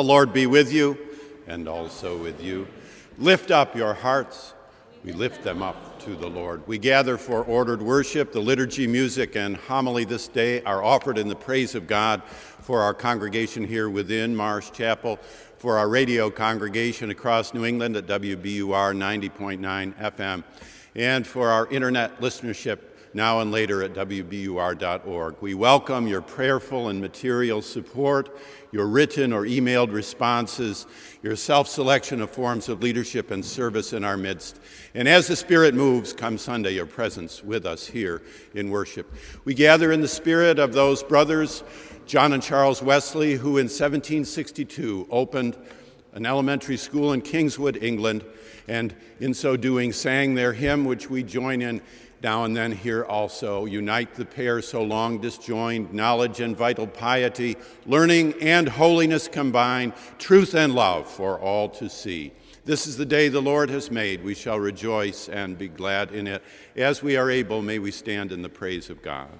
The Lord be with you and also with you. Lift up your hearts. We lift them up to the Lord. We gather for ordered worship. The liturgy, music, and homily this day are offered in the praise of God for our congregation here within Marsh Chapel, for our radio congregation across New England at WBUR 90.9 FM, and for our internet listenership now and later at WBUR.org. We welcome your prayerful and material support, your written or emailed responses, your self selection of forms of leadership and service in our midst. And as the Spirit moves, come Sunday, your presence with us here in worship. We gather in the spirit of those brothers, John and Charles Wesley, who in 1762 opened an elementary school in Kingswood, England, and in so doing sang their hymn, which we join in now and then here also. Unite the pair so long disjoined, knowledge and vital piety, learning and holiness combined, truth and love for all to see. This is the day the Lord has made. We shall rejoice and be glad in it. As we are able, may we stand in the praise of God.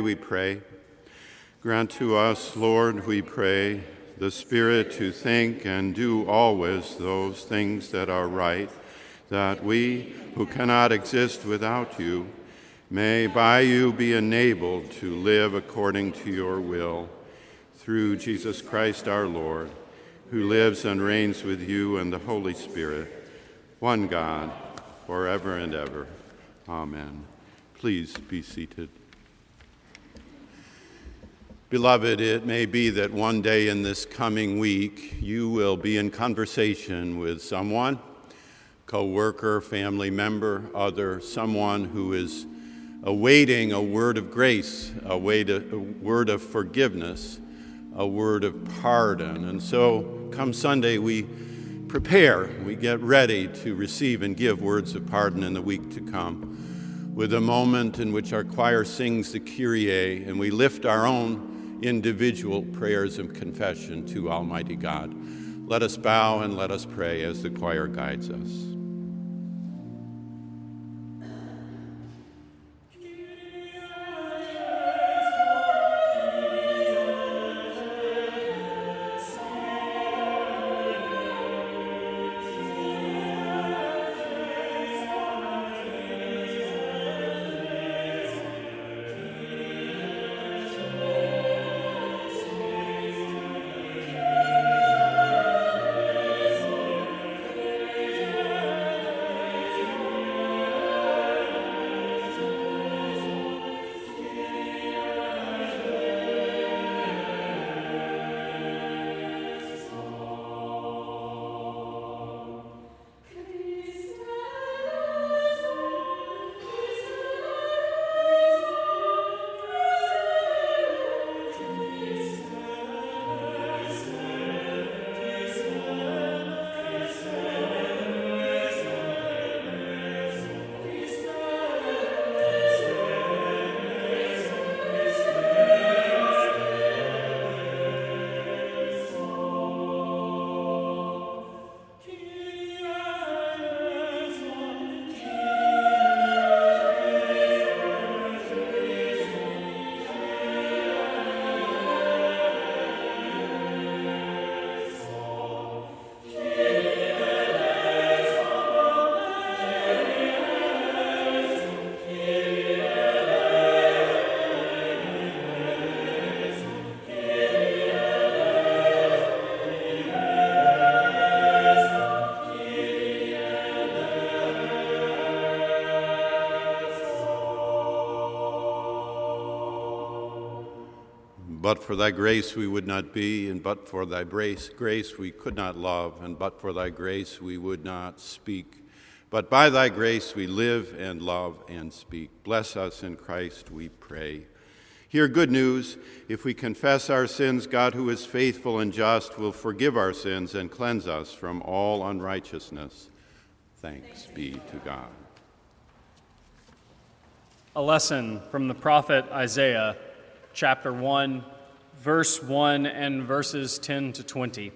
We pray. Grant to us, Lord, we pray, the Spirit to think and do always those things that are right, that we, who cannot exist without you, may by you be enabled to live according to your will. Through Jesus Christ our Lord. who lives and reigns with you and the Holy Spirit, one God, forever and ever. Amen. Please be seated. Beloved, it may be that one day in this coming week you will be in conversation with someone, co worker, family member, other, someone who is awaiting a word of grace, a, a word of forgiveness, a word of pardon. And so, come Sunday, we prepare, we get ready to receive and give words of pardon in the week to come, with a moment in which our choir sings the Kyrie and we lift our own individual prayers of confession to Almighty God. Let us bow and let us pray as the choir guides us. But for thy grace we would not be, and but for thy grace, grace we could not love, and but for thy grace we would not speak. But by thy grace we live and love and speak. Bless us in Christ, we pray. Hear good news. If we confess our sins, God, who is faithful and just, will forgive our sins and cleanse us from all unrighteousness. Thanks be to God. A lesson from the prophet Isaiah, chapter 1 verse 1 and verses 10 to 20.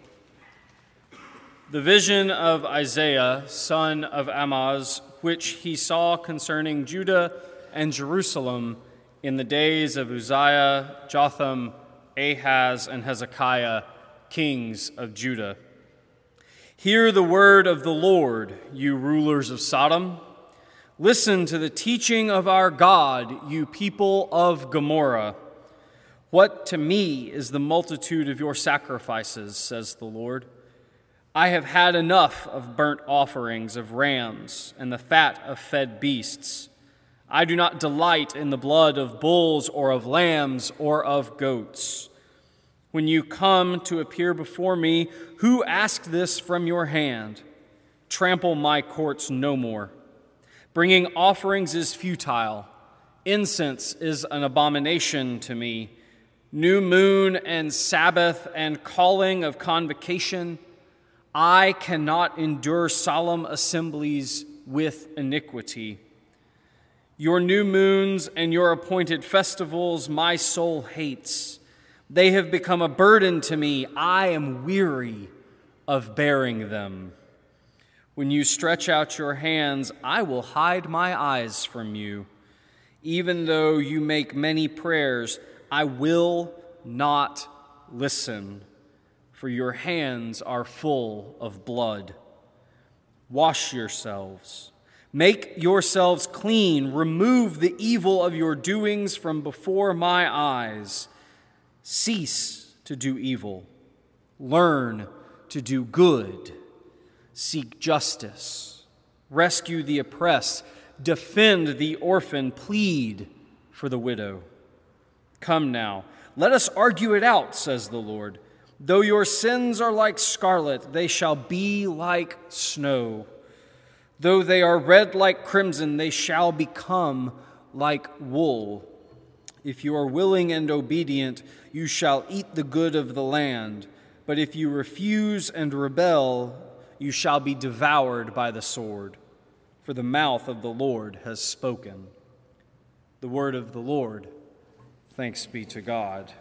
The vision of Isaiah, son of Amoz, which he saw concerning Judah and Jerusalem in the days of Uzziah, Jotham, Ahaz, and Hezekiah, kings of Judah. Hear the word of the Lord, you rulers of Sodom. Listen to the teaching of our God, you people of Gomorrah. What to me is the multitude of your sacrifices, says the Lord? I have had enough of burnt offerings of rams and the fat of fed beasts. I do not delight in the blood of bulls or of lambs or of goats. When you come to appear before me, who asked this from your hand? Trample my courts no more. Bringing offerings is futile. Incense is an abomination to me new moon and Sabbath and calling of convocation. I cannot endure solemn assemblies with iniquity. Your new moons and your appointed festivals my soul hates. They have become a burden to me. I am weary of bearing them. When you stretch out your hands, I will hide my eyes from you. Even though you make many prayers, I will not listen, for your hands are full of blood. Wash yourselves. Make yourselves clean. Remove the evil of your doings from before my eyes. Cease to do evil. Learn to do good, seek justice, rescue the oppressed, defend the orphan, plead for the widow. Come now, let us argue it out, says the Lord. Though your sins are like scarlet, they shall be like snow. Though they are red like crimson, they shall become like wool. If you are willing and obedient, you shall eat the good of the land. But if you refuse and rebel, you shall be devoured by the sword. For the mouth of the Lord has spoken. The word of the Lord. Thanks be to God.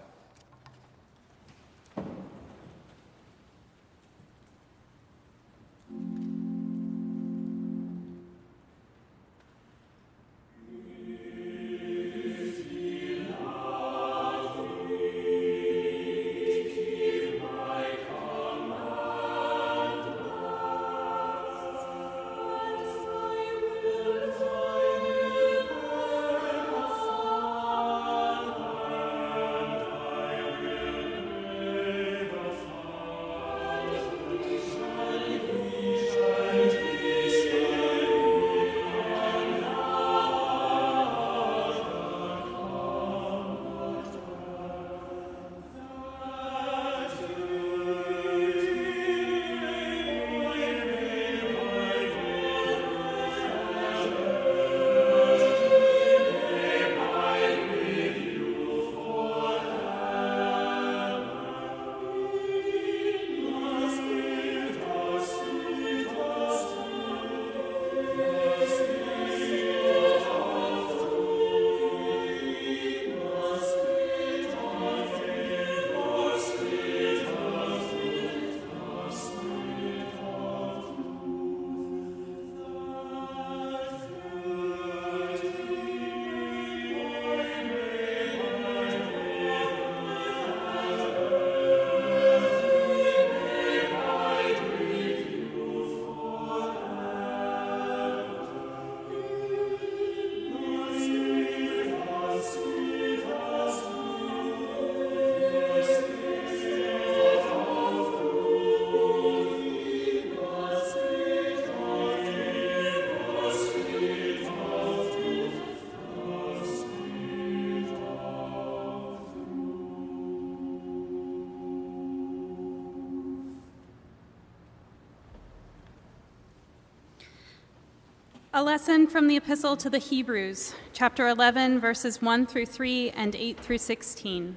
Lesson from the Epistle to the Hebrews, chapter 11, verses 1 through 3 and 8 through 16.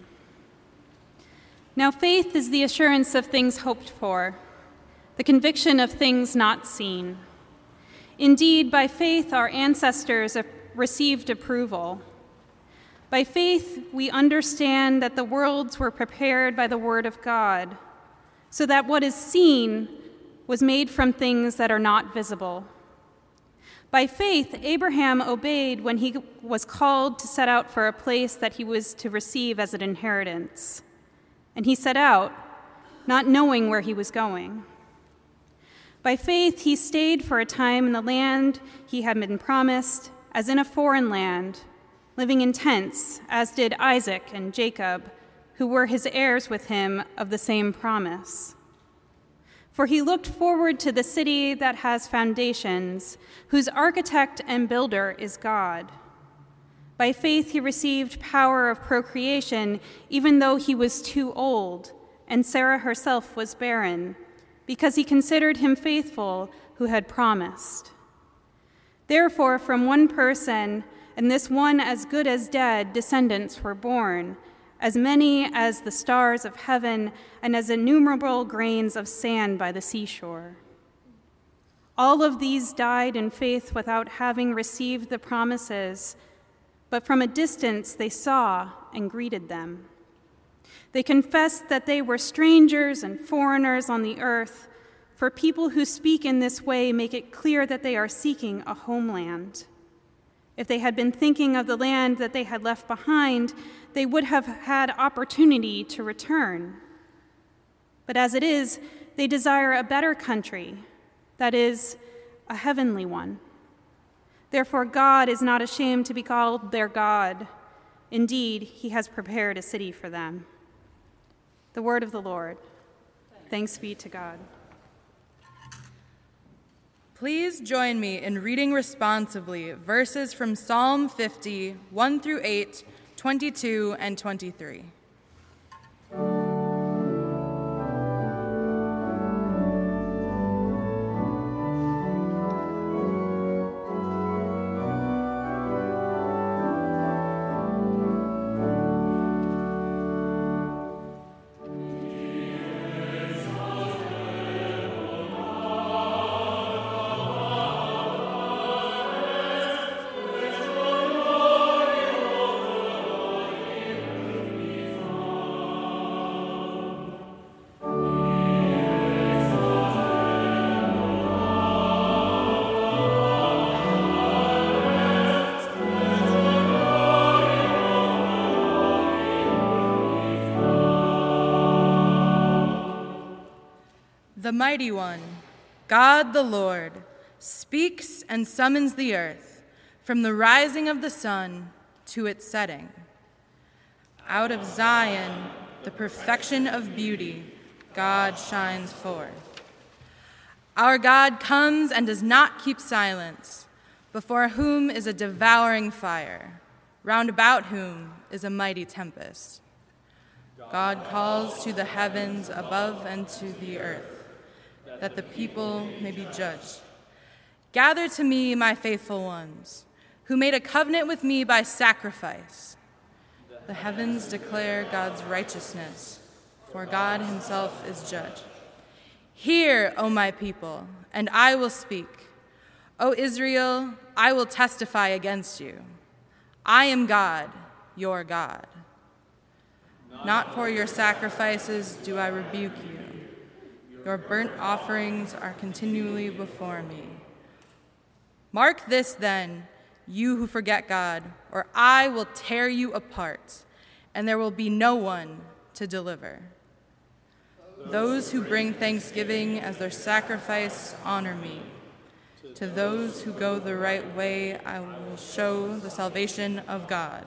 Now, faith is the assurance of things hoped for, the conviction of things not seen. Indeed, by faith our ancestors received approval. By faith we understand that the worlds were prepared by the Word of God, so that what is seen was made from things that are not visible. By faith, Abraham obeyed when he was called to set out for a place that he was to receive as an inheritance. And he set out, not knowing where he was going. By faith, he stayed for a time in the land he had been promised, as in a foreign land, living in tents, as did Isaac and Jacob, who were his heirs with him of the same promise. For he looked forward to the city that has foundations, whose architect and builder is God. By faith, he received power of procreation, even though he was too old, and Sarah herself was barren, because he considered him faithful who had promised. Therefore, from one person, and this one as good as dead, descendants were born as many as the stars of heaven and as innumerable grains of sand by the seashore. All of these died in faith without having received the promises, but from a distance they saw and greeted them. They confessed that they were strangers and foreigners on the earth, for people who speak in this way make it clear that they are seeking a homeland. If they had been thinking of the land that they had left behind, they would have had opportunity to return. But as it is, they desire a better country, that is, a heavenly one. Therefore, God is not ashamed to be called their God. Indeed, he has prepared a city for them. The word of the Lord. Thanks be to God. Please join me in reading responsively verses from Psalm 50, 1 through 8, 22, and 23. The Mighty One, God the Lord, speaks and summons the earth from the rising of the sun to its setting. Out of Zion, the perfection of beauty, God shines forth. Our God comes and does not keep silence, before whom is a devouring fire, round about whom is a mighty tempest. God calls to the heavens above and to the earth that the people may be judged. Gather to me, my faithful ones, who made a covenant with me by sacrifice. The heavens declare God's righteousness, for God himself is judge. Hear, O my people, and I will speak. O Israel, I will testify against you. I am God, your God. Not for your sacrifices do I rebuke you your burnt offerings are continually before me. Mark this then, you who forget God, or I will tear you apart, and there will be no one to deliver. Those who bring thanksgiving as their sacrifice honor me. To those who go the right way, I will show the salvation of God.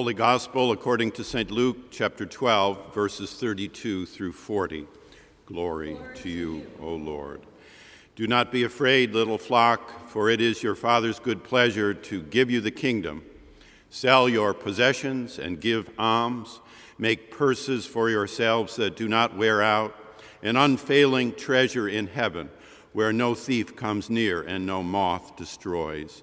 Holy Gospel according to St. Luke, chapter 12, verses 32 through 40. Glory to you, O Lord. Do not be afraid, little flock, for it is your Father's good pleasure to give you the kingdom. Sell your possessions and give alms. Make purses for yourselves that do not wear out, an unfailing treasure in heaven, where no thief comes near and no moth destroys.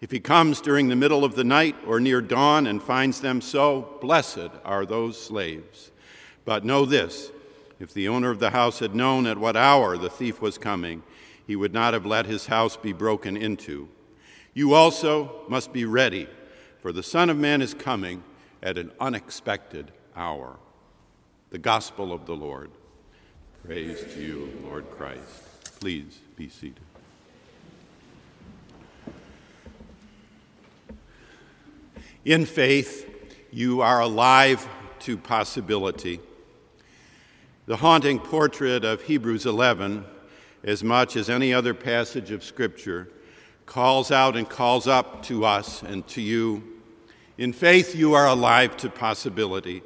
If he comes during the middle of the night or near dawn and finds them so, blessed are those slaves. But know this if the owner of the house had known at what hour the thief was coming, he would not have let his house be broken into. You also must be ready, for the Son of Man is coming at an unexpected hour. The Gospel of the Lord. Praise to you, Lord Christ. Please be seated. In faith, you are alive to possibility. The haunting portrait of Hebrews 11, as much as any other passage of Scripture, calls out and calls up to us and to you. In faith, you are alive to possibility.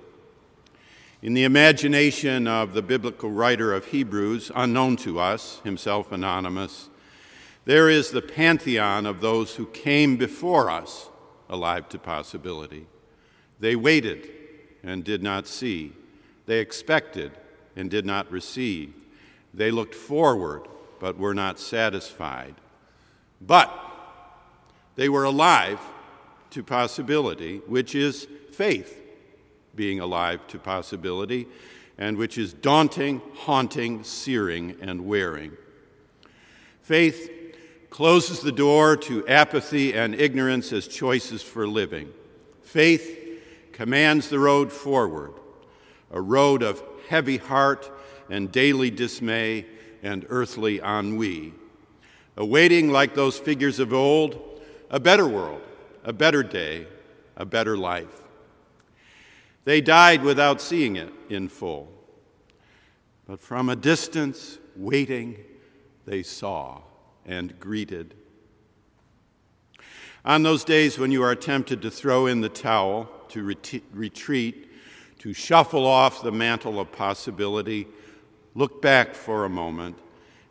In the imagination of the biblical writer of Hebrews, unknown to us, himself anonymous, there is the pantheon of those who came before us alive to possibility. They waited and did not see. They expected and did not receive. They looked forward but were not satisfied. But they were alive to possibility, which is faith being alive to possibility, and which is daunting, haunting, searing, and wearing. Faith closes the door to apathy and ignorance as choices for living. Faith commands the road forward, a road of heavy heart and daily dismay and earthly ennui, awaiting, like those figures of old, a better world, a better day, a better life. They died without seeing it in full, but from a distance, waiting, they saw and greeted. On those days when you are tempted to throw in the towel, to ret- retreat, to shuffle off the mantle of possibility, look back for a moment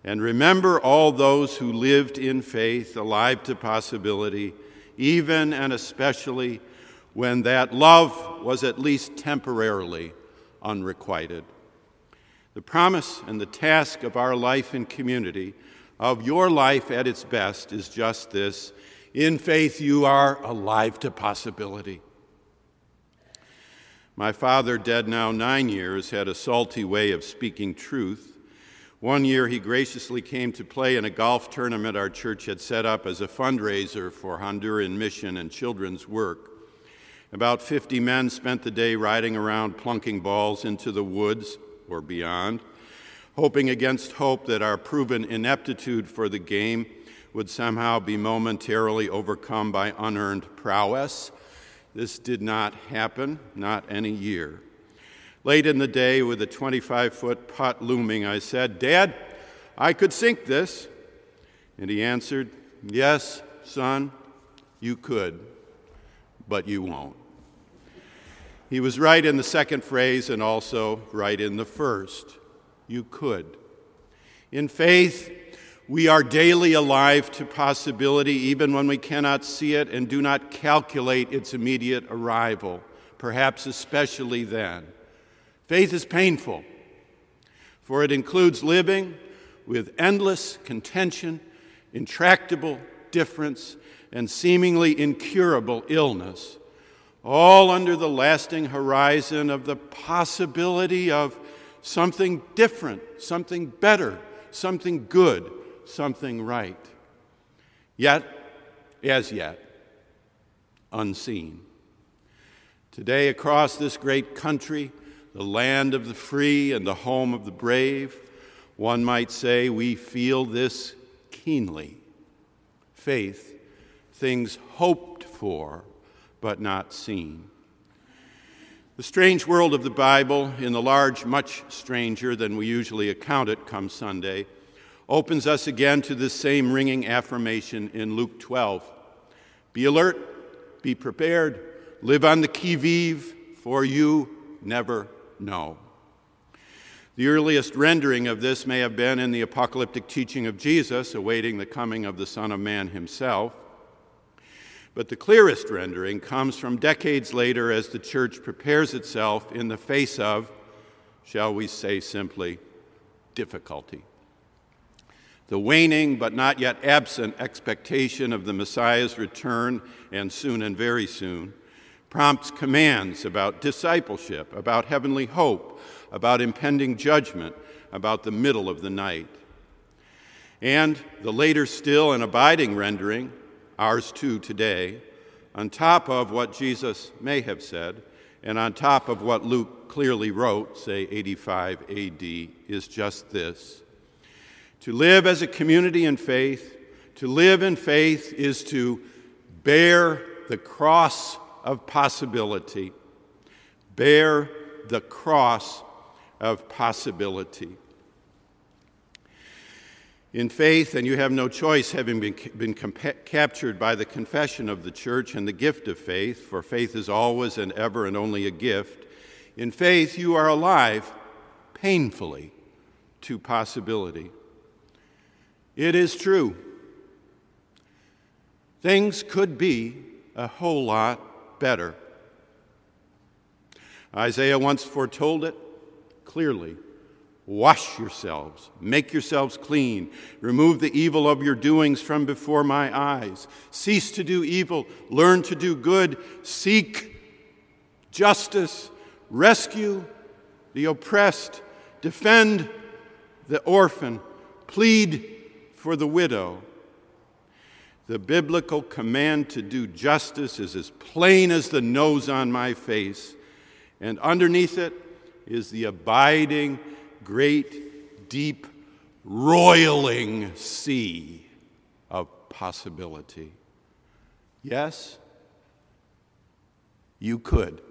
and remember all those who lived in faith, alive to possibility, even and especially when that love was at least temporarily unrequited. The promise and the task of our life in community, of your life at its best, is just this in faith, you are alive to possibility. My father, dead now nine years, had a salty way of speaking truth. One year, he graciously came to play in a golf tournament our church had set up as a fundraiser for Honduran mission and children's work. About 50 men spent the day riding around plunking balls into the woods or beyond, hoping against hope that our proven ineptitude for the game would somehow be momentarily overcome by unearned prowess this did not happen, not any year. Late in the day, with a 25 foot putt looming, I said, Dad, I could sink this. And he answered, Yes, son, you could, but you won't. He was right in the second phrase and also right in the first. You could. In faith, we are daily alive to possibility even when we cannot see it and do not calculate its immediate arrival, perhaps especially then. Faith is painful, for it includes living with endless contention, intractable difference, and seemingly incurable illness, all under the lasting horizon of the possibility of something different, something better, something good something right. Yet, as yet, unseen. Today, across this great country, the land of the free and the home of the brave, one might say we feel this keenly. Faith, things hoped for but not seen. The strange world of the Bible, in the large, much stranger than we usually account it come Sunday, opens us again to this same ringing affirmation in Luke 12 Be alert, be prepared, live on the qui vive, for you never know. The earliest rendering of this may have been in the apocalyptic teaching of Jesus, awaiting the coming of the Son of Man himself. But the clearest rendering comes from decades later as the church prepares itself in the face of, shall we say simply, difficulty the waning but not yet absent expectation of the Messiah's return, and soon and very soon, prompts commands about discipleship, about heavenly hope, about impending judgment, about the middle of the night. and the later still and abiding rendering, ours too today, on top of what Jesus may have said, and on top of what Luke clearly wrote, say 85 AD, is just this. To live as a community in faith, to live in faith is to bear the cross of possibility. Bear the cross of possibility. In faith, and you have no choice, having been, been compa- captured by the confession of the church and the gift of faith, for faith is always and ever and only a gift. In faith, you are alive painfully to possibility. It is true. Things could be a whole lot better. Isaiah once foretold it clearly Wash yourselves, make yourselves clean, remove the evil of your doings from before my eyes. Cease to do evil, learn to do good, seek justice, rescue the oppressed, defend the orphan, plead for the widow. The biblical command to do justice is as plain as the nose on my face, and underneath it is the abiding great, deep, roiling sea of possibility. Yes, you could.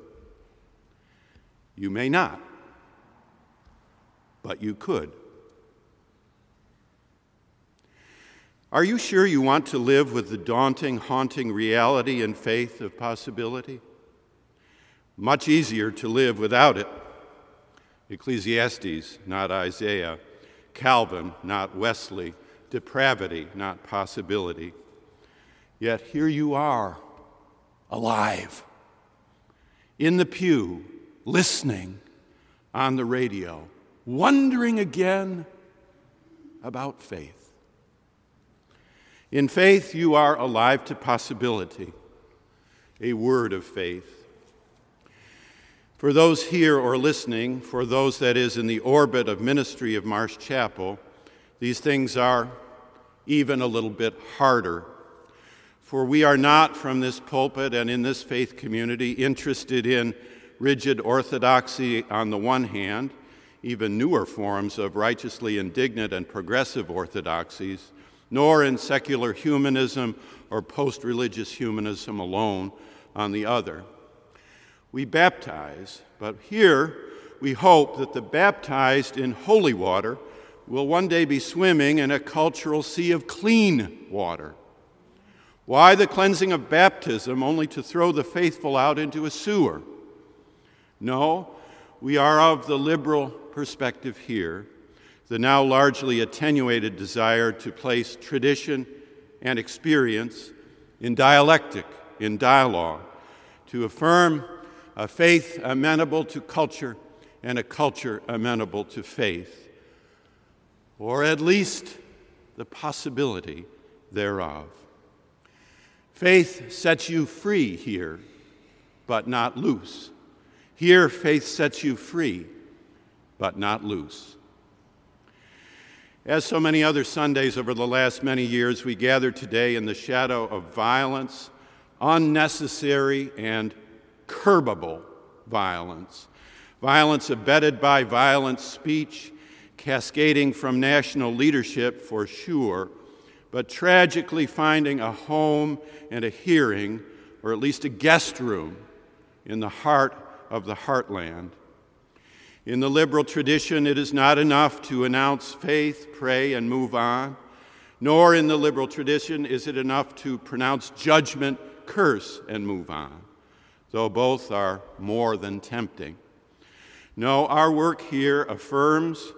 You may not, but you could. Are you sure you want to live with the daunting, haunting reality and faith of possibility? Much easier to live without it. Ecclesiastes, not Isaiah. Calvin, not Wesley. Depravity, not possibility. Yet here you are, alive, in the pew, listening on the radio, wondering again about faith. In faith, you are alive to possibility, a word of faith. For those here or listening, for those that is in the orbit of ministry of Marsh Chapel, these things are even a little bit harder. For we are not from this pulpit and in this faith community interested in rigid orthodoxy on the one hand, even newer forms of righteously indignant and progressive orthodoxies, nor in secular humanism or post religious humanism alone on the other we baptize, but here we hope that the baptized in holy water will one day be swimming in a cultural sea of clean water. Why the cleansing of baptism only to throw the faithful out into a sewer? No, we are of the liberal perspective here, the now largely attenuated desire to place tradition and experience in dialectic, in dialogue, to affirm a faith amenable to culture and a culture amenable to faith, or at least the possibility thereof. Faith sets you free here, but not loose. Here, faith sets you free, but not loose. As so many other Sundays over the last many years, we gather today in the shadow of violence, unnecessary and curbable violence. Violence abetted by violent speech, cascading from national leadership for sure, but tragically finding a home and a hearing, or at least a guest room, in the heart of the heartland. In the liberal tradition, it is not enough to announce faith, pray, and move on. Nor in the liberal tradition is it enough to pronounce judgment, curse, and move on though both are more than tempting. No, our work here affirms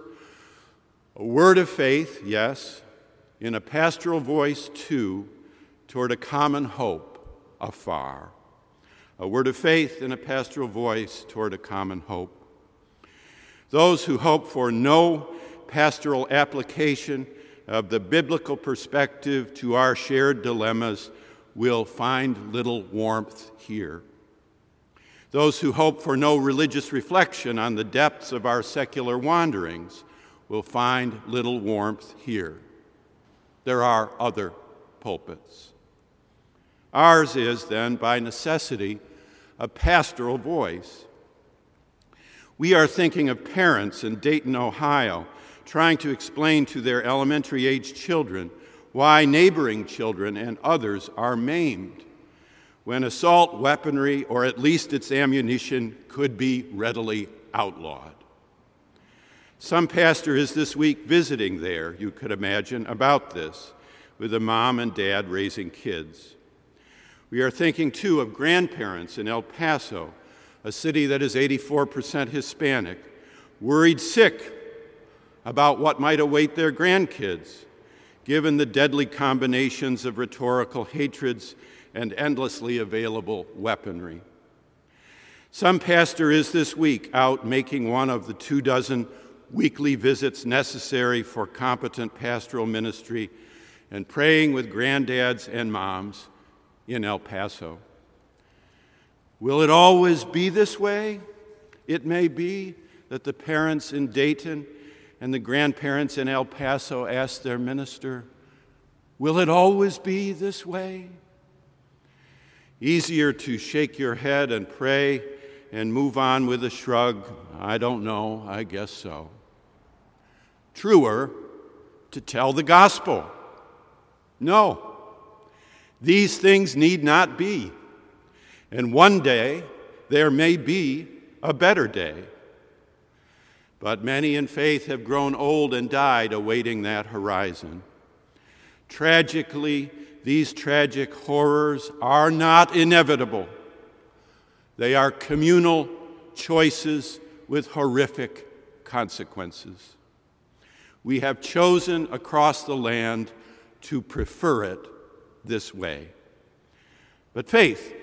a word of faith, yes, in a pastoral voice, too, toward a common hope afar. A word of faith in a pastoral voice toward a common hope. Those who hope for no pastoral application of the biblical perspective to our shared dilemmas will find little warmth here. Those who hope for no religious reflection on the depths of our secular wanderings will find little warmth here. there are other pulpits. Ours is, then, by necessity, a pastoral voice. We are thinking of parents in Dayton, Ohio, trying to explain to their elementary age children why neighboring children and others are maimed when assault weaponry, or at least its ammunition, could be readily outlawed. Some pastor is this week visiting there, you could imagine, about this, with a mom and dad raising kids. We are thinking too of grandparents in El Paso, a city that is 84% Hispanic, worried sick about what might await their grandkids, given the deadly combinations of rhetorical hatreds and endlessly available weaponry. Some pastor is this week out making one of the two dozen weekly visits necessary for competent pastoral ministry and praying with granddads and moms in El Paso. Will it always be this way? It may be that the parents in Dayton and the grandparents in El Paso ask their minister, Will it always be this way? Easier to shake your head and pray and move on with a shrug. I don't know, I guess so. Truer, to tell the gospel. No, these things need not be. And one day there may be a better day. But many in faith have grown old and died awaiting that horizon. Tragically, these tragic horrors are not inevitable. They are communal choices with horrific consequences. We have chosen across the land to prefer it this way. But faith,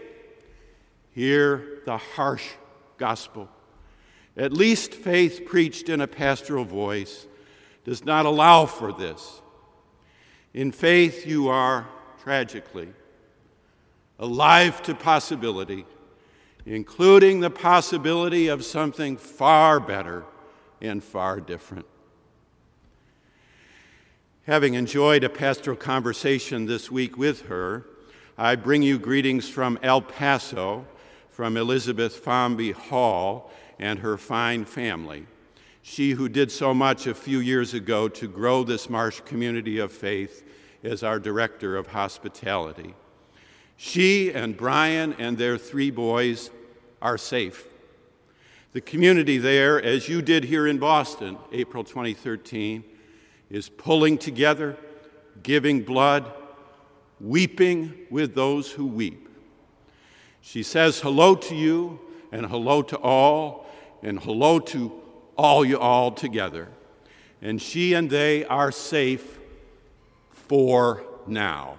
hear the harsh gospel. At least faith preached in a pastoral voice does not allow for this. In faith, you are tragically, alive to possibility, including the possibility of something far better and far different. Having enjoyed a pastoral conversation this week with her, I bring you greetings from El Paso, from Elizabeth Fomby Hall and her fine family. She who did so much a few years ago to grow this Marsh community of faith as our director of hospitality. She and Brian and their three boys are safe. The community there, as you did here in Boston, April 2013, is pulling together, giving blood, weeping with those who weep. She says hello to you and hello to all and hello to all you all together. And she and they are safe for now.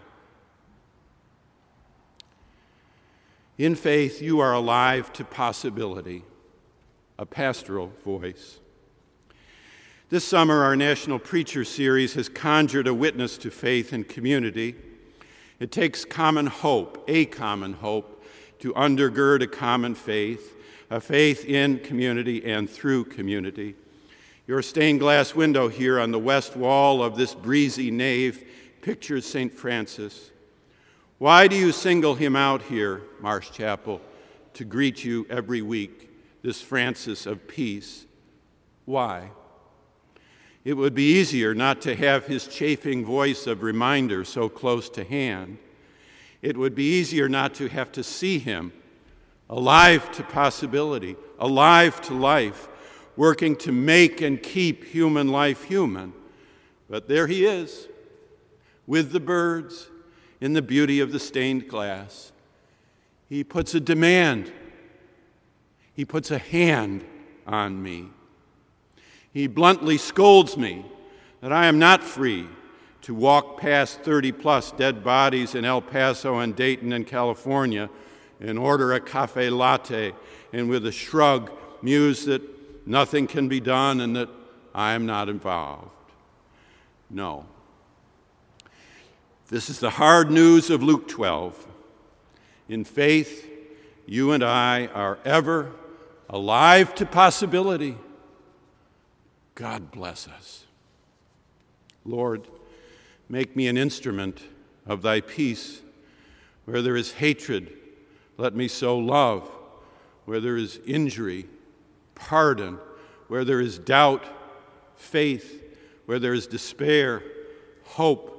In faith, you are alive to possibility, a pastoral voice. This summer, our National Preacher Series has conjured a witness to faith and community. It takes common hope, a common hope, to undergird a common faith, a faith in community and through community. Your stained glass window here on the west wall of this breezy nave pictures St. Francis. Why do you single him out here, Marsh Chapel, to greet you every week, this Francis of peace? Why? It would be easier not to have his chafing voice of reminder so close to hand. It would be easier not to have to see him, alive to possibility, alive to life, working to make and keep human life human. But there he is, with the birds in the beauty of the stained glass. He puts a demand, he puts a hand on me. He bluntly scolds me that I am not free to walk past 30 plus dead bodies in El Paso and Dayton and California and order a cafe latte and with a shrug muse that nothing can be done and that I am not involved. No. This is the hard news of Luke 12. In faith, you and I are ever alive to possibility. God bless us. Lord, Make me an instrument of thy peace. Where there is hatred, let me sow love. Where there is injury, pardon. Where there is doubt, faith. Where there is despair, hope.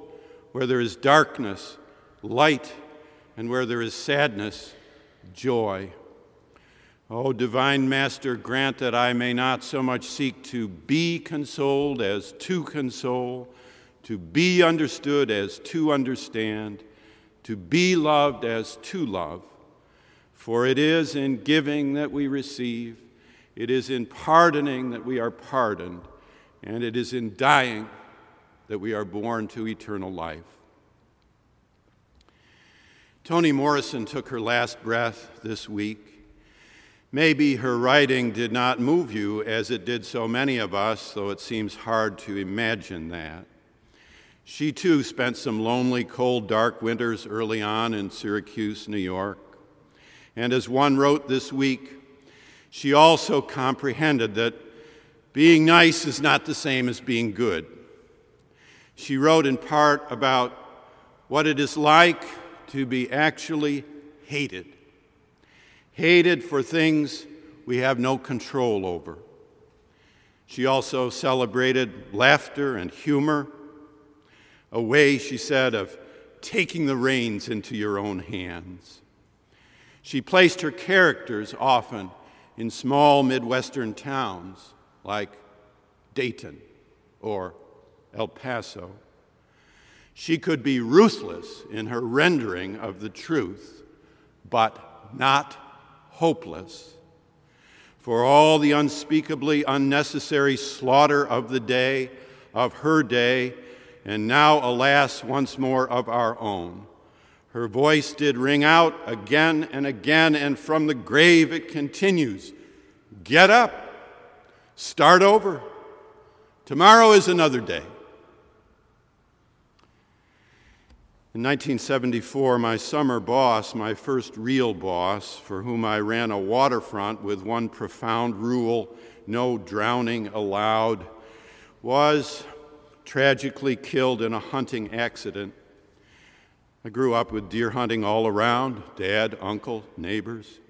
Where there is darkness, light. And where there is sadness, joy. O divine Master, grant that I may not so much seek to be consoled as to console, to be understood as to understand, to be loved as to love. For it is in giving that we receive, it is in pardoning that we are pardoned, and it is in dying that we are born to eternal life. Toni Morrison took her last breath this week. Maybe her writing did not move you as it did so many of us, though it seems hard to imagine that. She too spent some lonely, cold, dark winters early on in Syracuse, New York. And as one wrote this week, she also comprehended that being nice is not the same as being good. She wrote in part about what it is like to be actually hated hated for things we have no control over. She also celebrated laughter and humor, a way, she said, of taking the reins into your own hands. She placed her characters often in small Midwestern towns like Dayton or El Paso. She could be ruthless in her rendering of the truth, but not hopeless. For all the unspeakably unnecessary slaughter of the day, of her day, and now, alas, once more of our own. Her voice did ring out again and again, and from the grave it continues Get up, start over. Tomorrow is another day. In 1974, my summer boss, my first real boss, for whom I ran a waterfront with one profound rule no drowning allowed, was tragically killed in a hunting accident. I grew up with deer hunting all around dad, uncle, neighbors.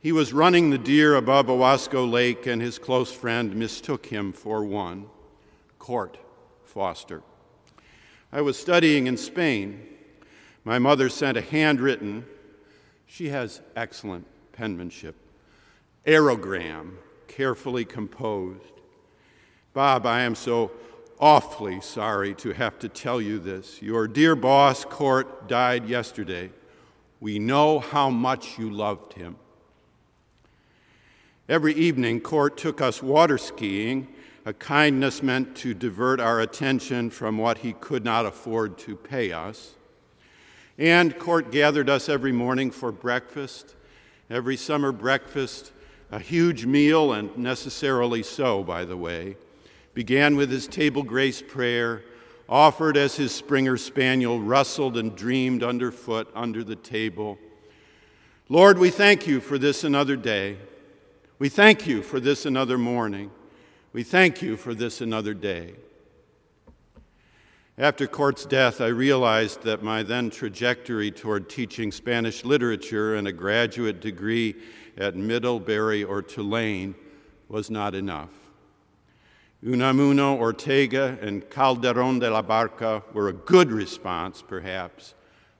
He was running the deer above Owasco Lake, and his close friend mistook him for one, Court Foster. I was studying in Spain. My mother sent a handwritten, she has excellent penmanship, aerogram, carefully composed. Bob, I am so awfully sorry to have to tell you this. Your dear boss, Court, died yesterday. We know how much you loved him. Every evening, Court took us water skiing a kindness meant to divert our attention from what he could not afford to pay us. And Court gathered us every morning for breakfast, every summer breakfast, a huge meal, and necessarily so, by the way, began with his table grace prayer, offered as his Springer Spaniel rustled and dreamed underfoot under the table. Lord, we thank you for this another day. We thank you for this another morning. We thank you for this another day. After Court's death, I realized that my then trajectory toward teaching Spanish literature and a graduate degree at Middlebury or Tulane was not enough. Unamuno, Ortega, and Calderon de la Barca were a good response, perhaps,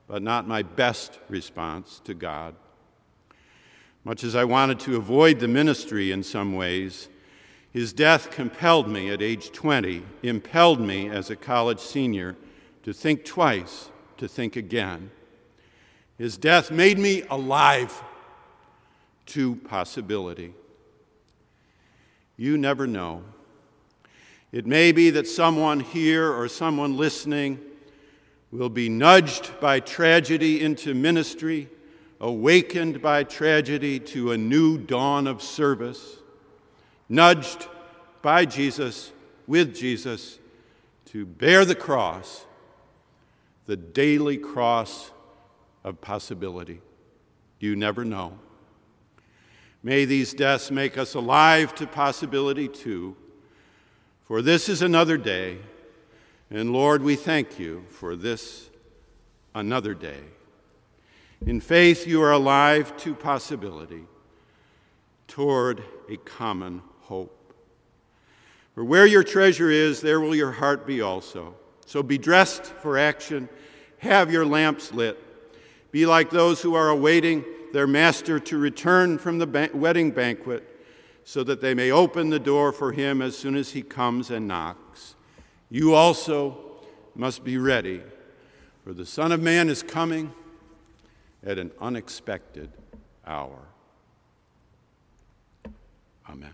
but not my best response to God. Much as I wanted to avoid the ministry in some ways, his death compelled me at age 20, impelled me as a college senior to think twice, to think again. His death made me alive to possibility. You never know. It may be that someone here or someone listening will be nudged by tragedy into ministry, awakened by tragedy to a new dawn of service nudged by Jesus, with Jesus, to bear the cross, the daily cross of possibility. You never know. May these deaths make us alive to possibility too, for this is another day, And Lord, we thank you for this another day. In faith, you are alive to possibility toward a common hope. For where your treasure is, there will your heart be also. So be dressed for action, have your lamps lit, be like those who are awaiting their master to return from the ba- wedding banquet, so that they may open the door for him as soon as he comes and knocks. You also must be ready, for the Son of Man is coming at an unexpected hour. Amen.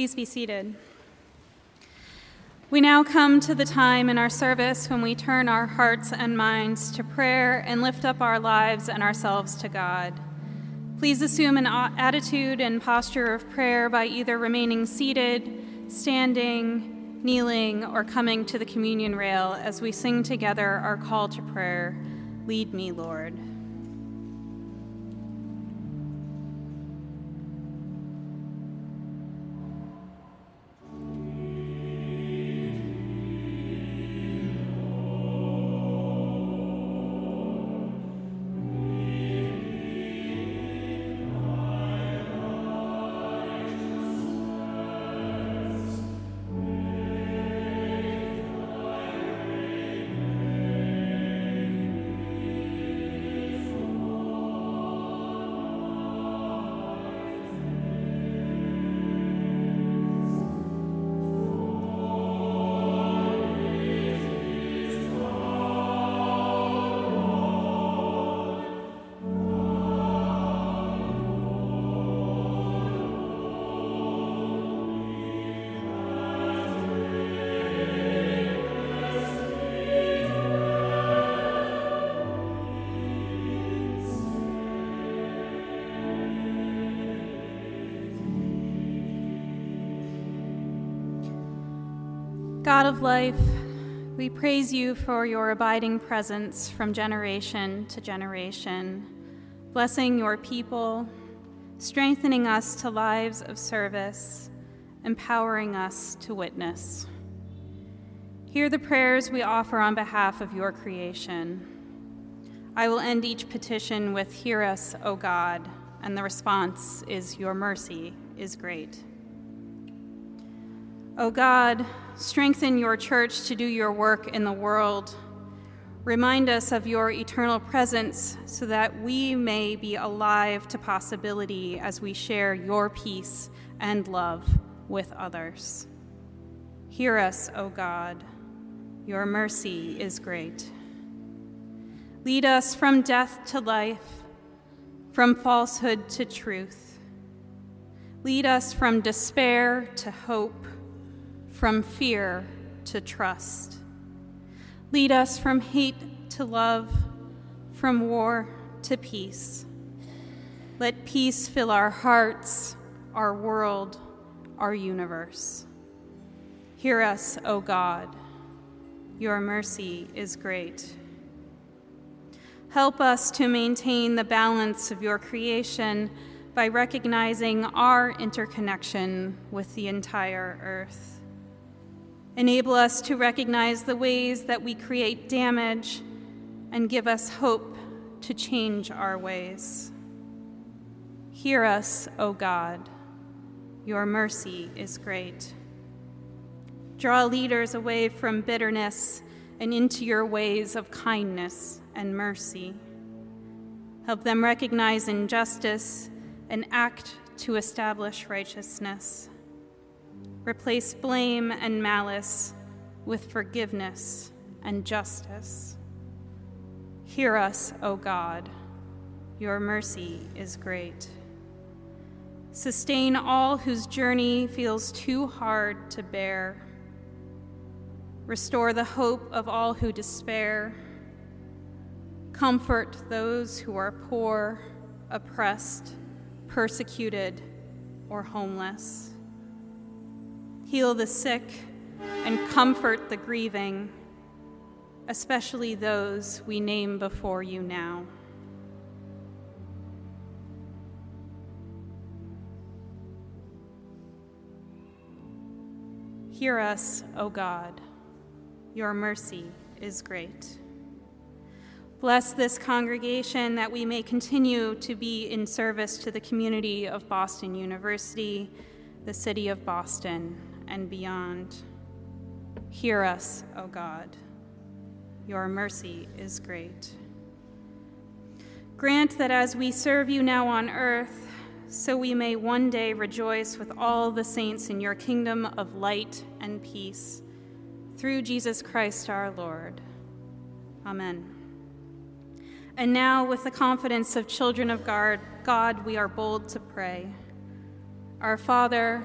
Please be seated. We now come to the time in our service when we turn our hearts and minds to prayer and lift up our lives and ourselves to God. Please assume an attitude and posture of prayer by either remaining seated, standing, kneeling, or coming to the communion rail as we sing together our call to prayer Lead me, Lord. Of life, we praise you for your abiding presence from generation to generation, blessing your people, strengthening us to lives of service, empowering us to witness. Hear the prayers we offer on behalf of your creation. I will end each petition with, Hear us, O God, and the response is, Your mercy is great. O God, strengthen your church to do your work in the world. Remind us of your eternal presence so that we may be alive to possibility as we share your peace and love with others. Hear us, O God. Your mercy is great. Lead us from death to life, from falsehood to truth. Lead us from despair to hope, from fear to trust. Lead us from hate to love, from war to peace. Let peace fill our hearts, our world, our universe. Hear us, O God. Your mercy is great. Help us to maintain the balance of your creation by recognizing our interconnection with the entire earth. Enable us to recognize the ways that we create damage and give us hope to change our ways. Hear us, O God. Your mercy is great. Draw leaders away from bitterness and into your ways of kindness and mercy. Help them recognize injustice and act to establish righteousness. Replace blame and malice with forgiveness and justice. Hear us, O God. Your mercy is great. Sustain all whose journey feels too hard to bear. Restore the hope of all who despair Comfort those who are poor, oppressed, persecuted, or homeless. Heal the sick and comfort the grieving, especially those we name before you now. Hear us, O God. Your mercy is great. Bless this congregation that we may continue to be in service to the community of Boston University, the city of Boston, and beyond. Hear us, O God. Your mercy is great. Grant that as we serve you now on earth, so we may one day rejoice with all the saints in your kingdom of light and peace. Through Jesus Christ our Lord. Amen. And now, with the confidence of children of God, God, we are bold to pray. Our Father,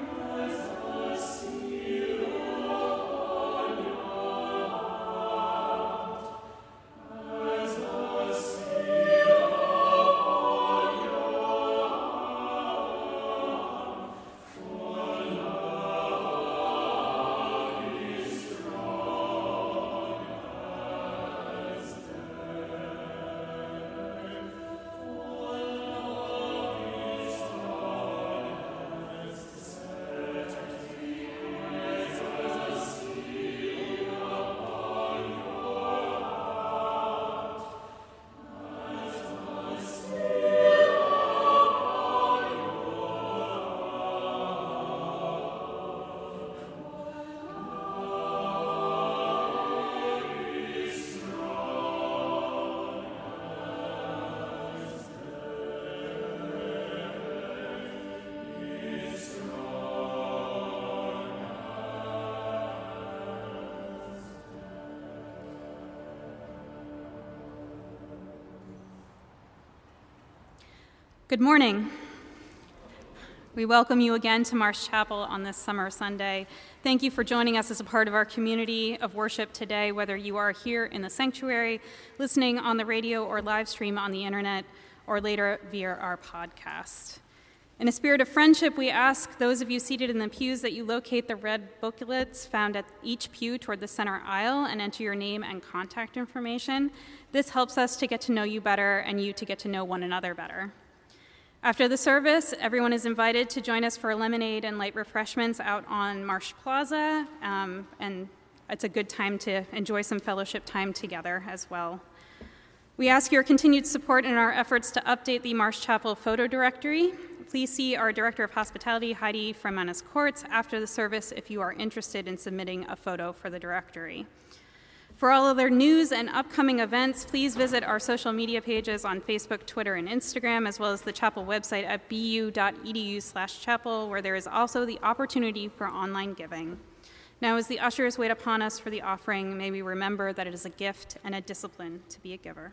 Good morning. We welcome you again to Marsh Chapel on this summer Sunday. Thank you for joining us as a part of our community of worship today, whether you are here in the sanctuary, listening on the radio or live stream on the internet, or later via our podcast. In a spirit of friendship, we ask those of you seated in the pews that you locate the red booklets found at each pew toward the center aisle and enter your name and contact information. This helps us to get to know you better and you to get to know one another better. After the service, everyone is invited to join us for lemonade and light refreshments out on Marsh Plaza, um, and it's a good time to enjoy some fellowship time together as well. We ask your continued support in our efforts to update the Marsh Chapel photo directory. Please see our Director of Hospitality, Heidi Freimanis-Cortes, after the service if you are interested in submitting a photo for the directory. For all other news and upcoming events, please visit our social media pages on Facebook, Twitter, and Instagram, as well as the chapel website at bu.edu/chapel, where there is also the opportunity for online giving. Now, as the ushers wait upon us for the offering, may we remember that it is a gift and a discipline to be a giver.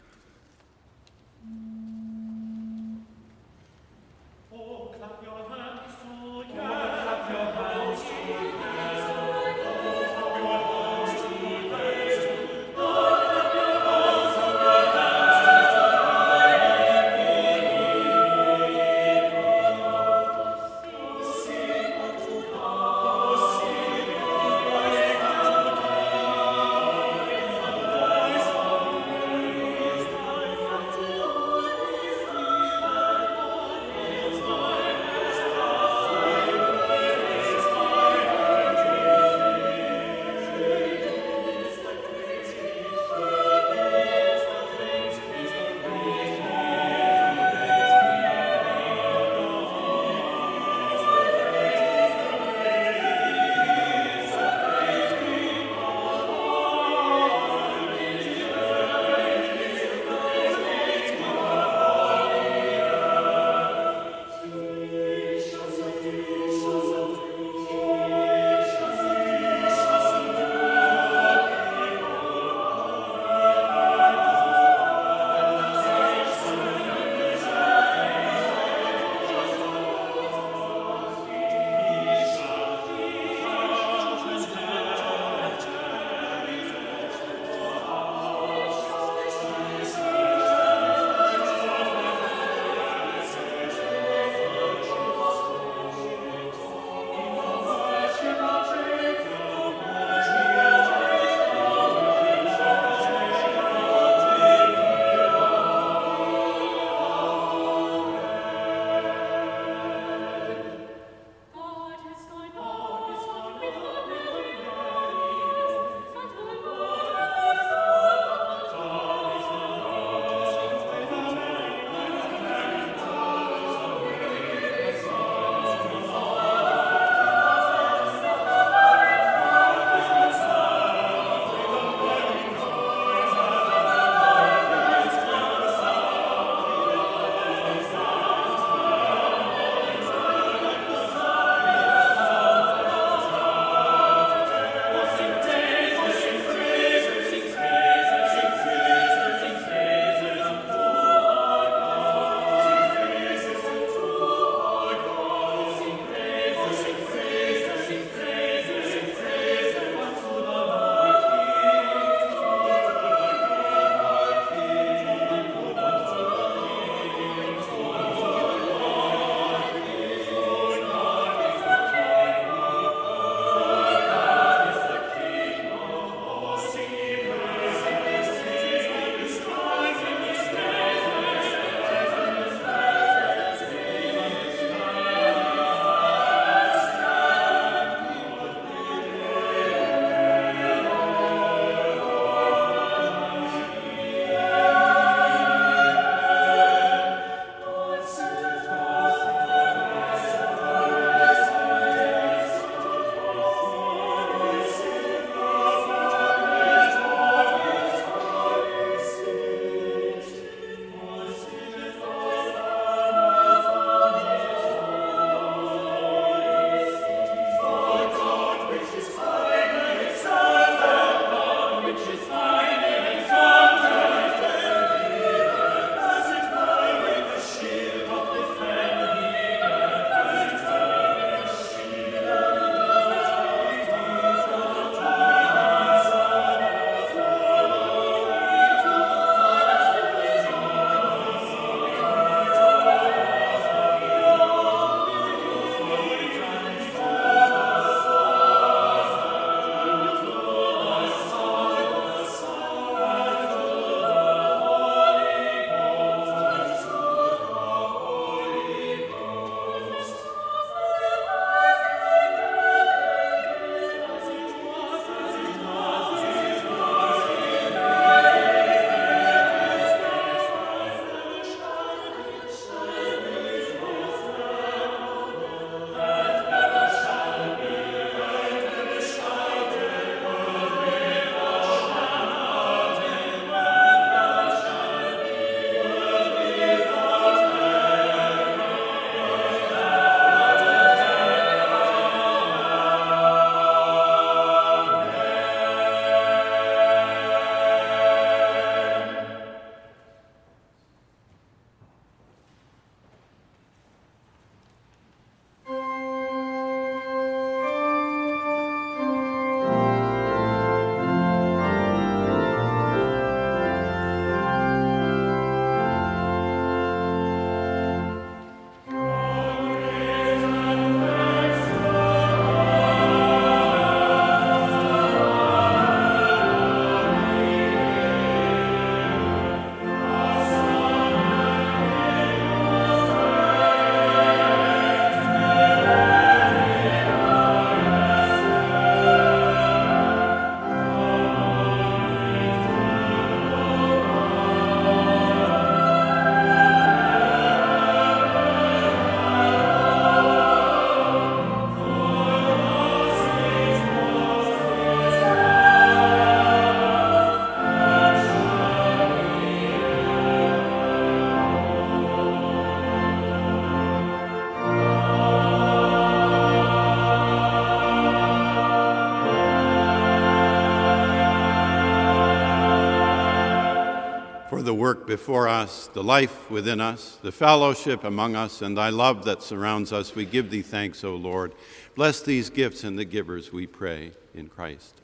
Work before us, the life within us, the fellowship among us, and thy love that surrounds us. We give thee thanks, O Lord. Bless these gifts and the givers, we pray, in Christ.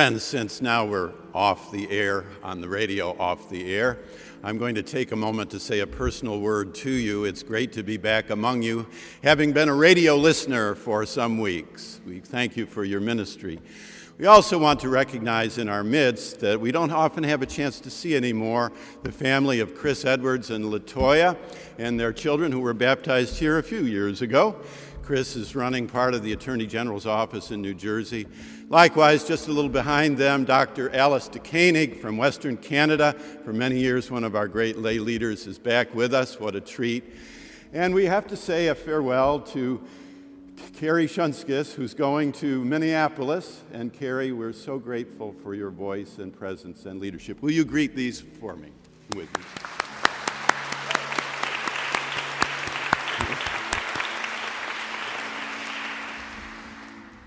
Friends, since now we're off the air, on the radio, off the air, I'm going to take a moment to say a personal word to you. It's great to be back among you, having been a radio listener for some weeks. We thank you for your ministry. We also want to recognize in our midst that we don't often have a chance to see anymore the family of Chris Edwards and Latoya and their children who were baptized here a few years ago. Chris is running part of the Attorney General's office in New Jersey. Likewise, just a little behind them, Dr. Alice DeKoenig from Western Canada. For many years, one of our great lay leaders is back with us. What a treat. And we have to say a farewell to Carrie Shunskis, who's going to Minneapolis. And Carrie, we're so grateful for your voice and presence and leadership. Will you greet these for me with me?